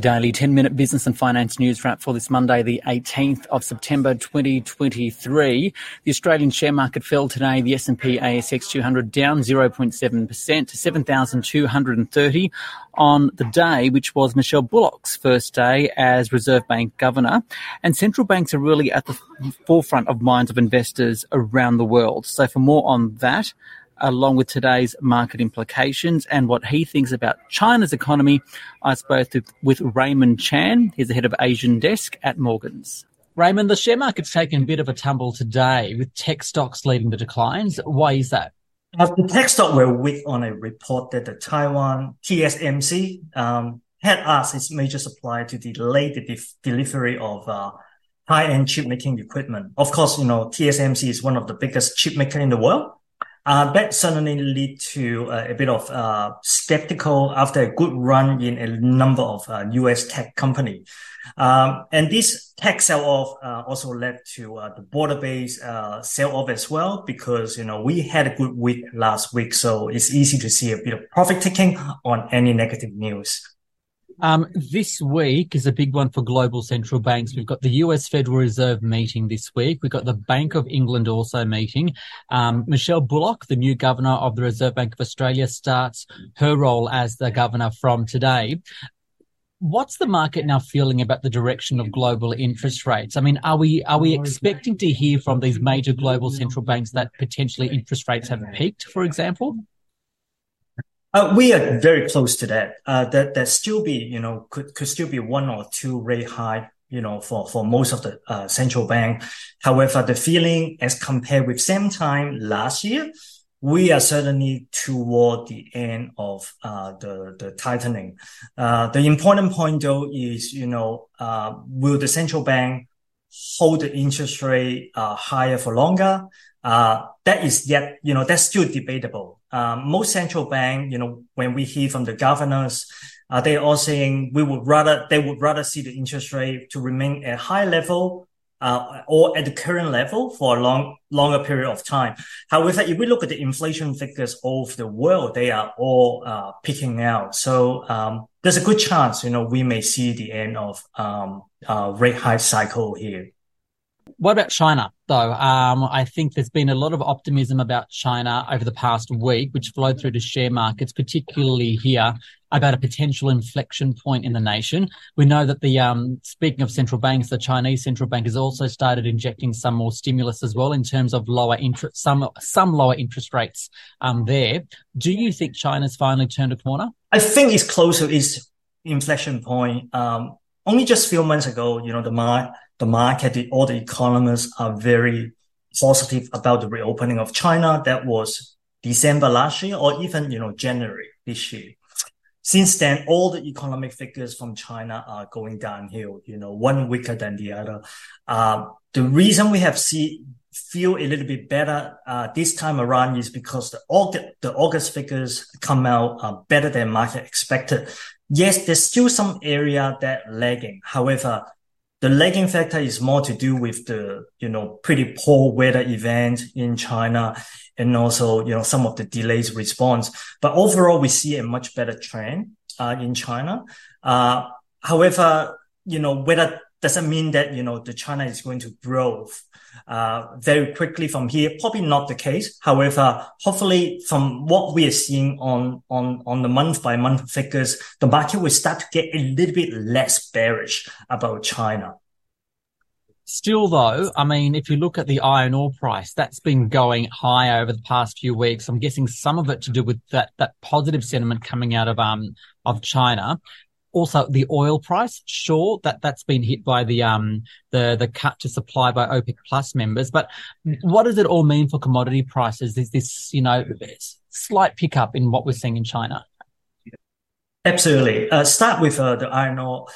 Daily 10 minute business and finance news wrap for this Monday, the 18th of September 2023. The Australian share market fell today. The S&P ASX 200 down 0.7% to 7,230 on the day, which was Michelle Bullock's first day as Reserve Bank governor. And central banks are really at the forefront of minds of investors around the world. So for more on that, along with today's market implications and what he thinks about China's economy. I spoke with Raymond Chan. He's the head of Asian desk at Morgans. Raymond, the share market's taken a bit of a tumble today with tech stocks leading the declines. Why is that? Uh, the tech stock were weak on a report that the Taiwan TSMC um, had asked its major supplier to delay the de- delivery of uh, high-end chip making equipment. Of course, you know TSMC is one of the biggest chip maker in the world, uh, that certainly lead to uh, a bit of uh, skeptical after a good run in a number of uh, U.S. tech company. Um, and this tech sell-off uh, also led to uh, the border-based sell-off as well because, you know, we had a good week last week. So it's easy to see a bit of profit taking on any negative news. Um, this week is a big one for global central banks. We've got the US Federal Reserve meeting this week. We've got the Bank of England also meeting. Um, Michelle Bullock, the new governor of the Reserve Bank of Australia, starts her role as the governor from today. What's the market now feeling about the direction of global interest rates? I mean, are we are we expecting to hear from these major global central banks that potentially interest rates have peaked, for example? Uh, we are very close to that. Uh, that that still be, you know, could could still be one or two rate high, you know, for for most of the uh, central bank. However, the feeling as compared with same time last year, we are certainly toward the end of uh, the the tightening. Uh, the important point though is, you know, uh, will the central bank hold the interest rate uh, higher for longer? Uh, that is yet, you know, that's still debatable. Um, most central bank, you know, when we hear from the governors, uh, they are all saying we would rather, they would rather see the interest rate to remain at high level, uh, or at the current level for a long, longer period of time. However, if we look at the inflation figures of the world, they are all, uh, picking out. So, um, there's a good chance, you know, we may see the end of, um, uh, rate hike cycle here. What about China, though? Um, I think there's been a lot of optimism about China over the past week, which flowed through to share markets, particularly here, about a potential inflection point in the nation. We know that the, um, speaking of central banks, the Chinese central bank has also started injecting some more stimulus as well in terms of lower interest, some, some lower interest rates, um, there. Do you think China's finally turned a corner? I think it's close to its inflection point. Um, only just a few months ago, you know, the market the market, the, all the economists are very positive about the reopening of China. That was December last year or even, you know, January this year. Since then, all the economic figures from China are going downhill, you know, one weaker than the other. Uh, the reason we have see feel a little bit better uh, this time around is because the August, the August figures come out uh, better than market expected. Yes, there's still some area that lagging. However, the lagging factor is more to do with the, you know, pretty poor weather event in China and also, you know, some of the delays response. But overall, we see a much better trend, uh, in China. Uh, however, you know, whether doesn't mean that, you know, the China is going to grow uh, very quickly from here. Probably not the case. However, hopefully from what we are seeing on, on, on the month by month figures, the market will start to get a little bit less bearish about China. Still, though, I mean, if you look at the iron ore price, that's been going high over the past few weeks. I'm guessing some of it to do with that that positive sentiment coming out of um of China also the oil price, sure, that that's been hit by the um the the cut to supply by OPEC plus members. But what does it all mean for commodity prices? Is this you know slight pickup in what we're seeing in China? Absolutely. Uh, start with uh, the iron ore.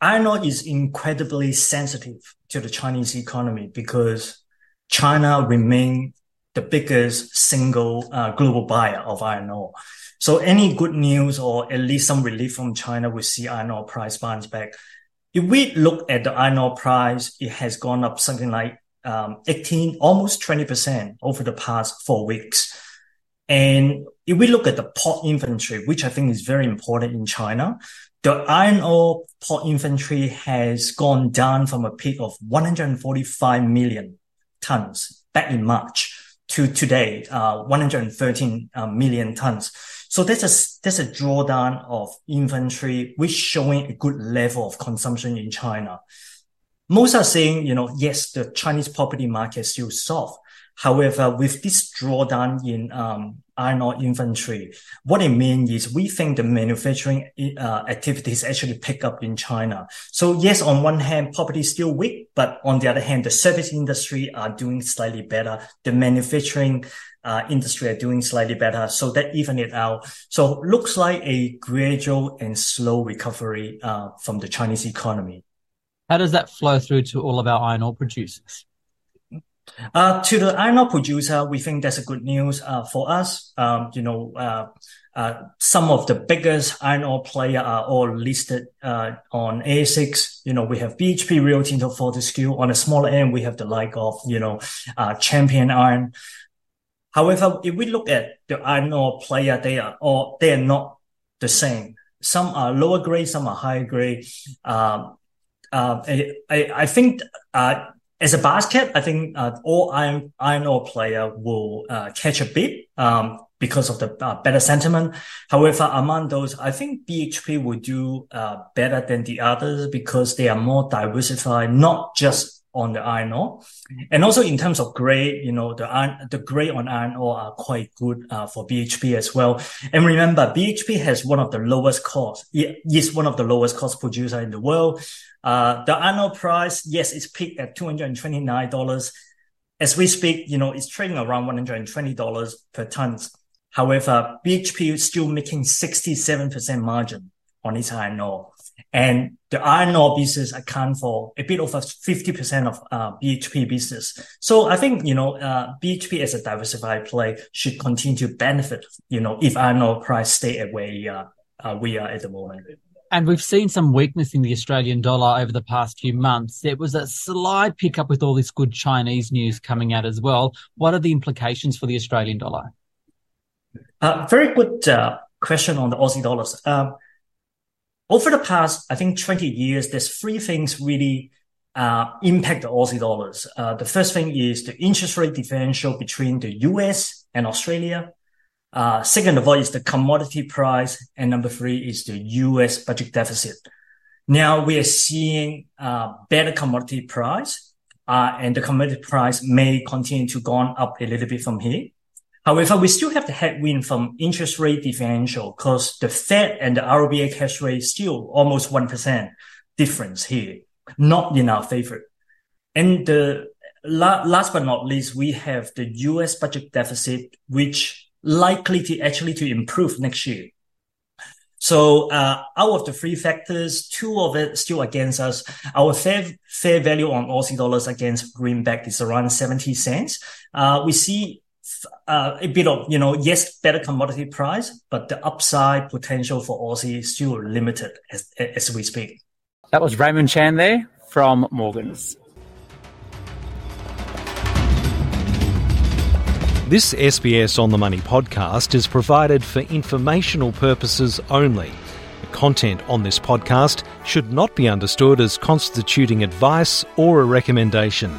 Iron ore is incredibly sensitive to the Chinese economy because China remains the biggest single uh, global buyer of iron ore. So any good news or at least some relief from China will see iron ore price bounce back. If we look at the iron ore price, it has gone up something like um, 18, almost 20% over the past four weeks. And if we look at the port inventory, which I think is very important in China, the iron ore port inventory has gone down from a peak of 145 million tons back in March to today, uh, 113 uh, tons. So there's a, there's a drawdown of inventory, which showing a good level of consumption in China. Most are saying, you know, yes, the Chinese property market is still soft, However, with this drawdown in um, iron ore inventory, what it means is we think the manufacturing uh, activities actually pick up in China. So yes, on one hand, property is still weak, but on the other hand, the service industry are doing slightly better. The manufacturing uh, industry are doing slightly better. So that even it out. So looks like a gradual and slow recovery uh, from the Chinese economy. How does that flow through to all of our iron ore producers? Uh, to the iron ore producer, we think that's a good news uh, for us. Um, you know, uh, uh, some of the biggest iron ore player are all listed uh, on ASX. You know, we have BHP, Rio Tinto, Fortescue. On a smaller end, we have the like of, you know, uh, Champion Iron. However, if we look at the iron ore player, they are all, they are not the same. Some are lower grade, some are higher grade. Um, uh, I, I, think, uh, as a basket, I think uh, all iron iron ore player will uh, catch a bit um, because of the uh, better sentiment. However, among those, I think BHP will do uh, better than the others because they are more diversified, not just on the iron ore. And also in terms of grade, you know, the iron, the grade on iron ore are quite good uh, for BHP as well. And remember, BHP has one of the lowest cost. It is one of the lowest cost producer in the world. Uh, the ore price, yes, it's peaked at $229. As we speak, you know, it's trading around $120 per ton. However, BHP is still making 67% margin on its iron ore. And the iron ore business account for a bit over 50% of uh, BHP business. So I think, you know, uh, BHP as a diversified play should continue to benefit, you know, if iron ore price stay at where uh, uh, we are at the moment. And we've seen some weakness in the Australian dollar over the past few months. There was a slight pickup with all this good Chinese news coming out as well. What are the implications for the Australian dollar? Uh, very good uh, question on the Aussie dollars. Um, over the past, I think, 20 years, there's three things really uh, impact the Aussie dollars. Uh, the first thing is the interest rate differential between the US and Australia. Uh, second of all is the commodity price. And number three is the US budget deficit. Now we are seeing uh, better commodity price, uh, and the commodity price may continue to go up a little bit from here. However, we still have the headwind from interest rate differential because the Fed and the RBA cash rate still almost 1% difference here, not in our favor. And the last but not least, we have the US budget deficit, which likely to actually to improve next year. So uh, out of the three factors, two of it still against us. Our fair fair value on Aussie dollars against greenback is around 70 cents. Uh, we see uh, a bit of, you know, yes, better commodity price, but the upside potential for Aussie is still limited as, as we speak. That was Raymond Chan there from Morgans. This SBS On the Money podcast is provided for informational purposes only. The content on this podcast should not be understood as constituting advice or a recommendation.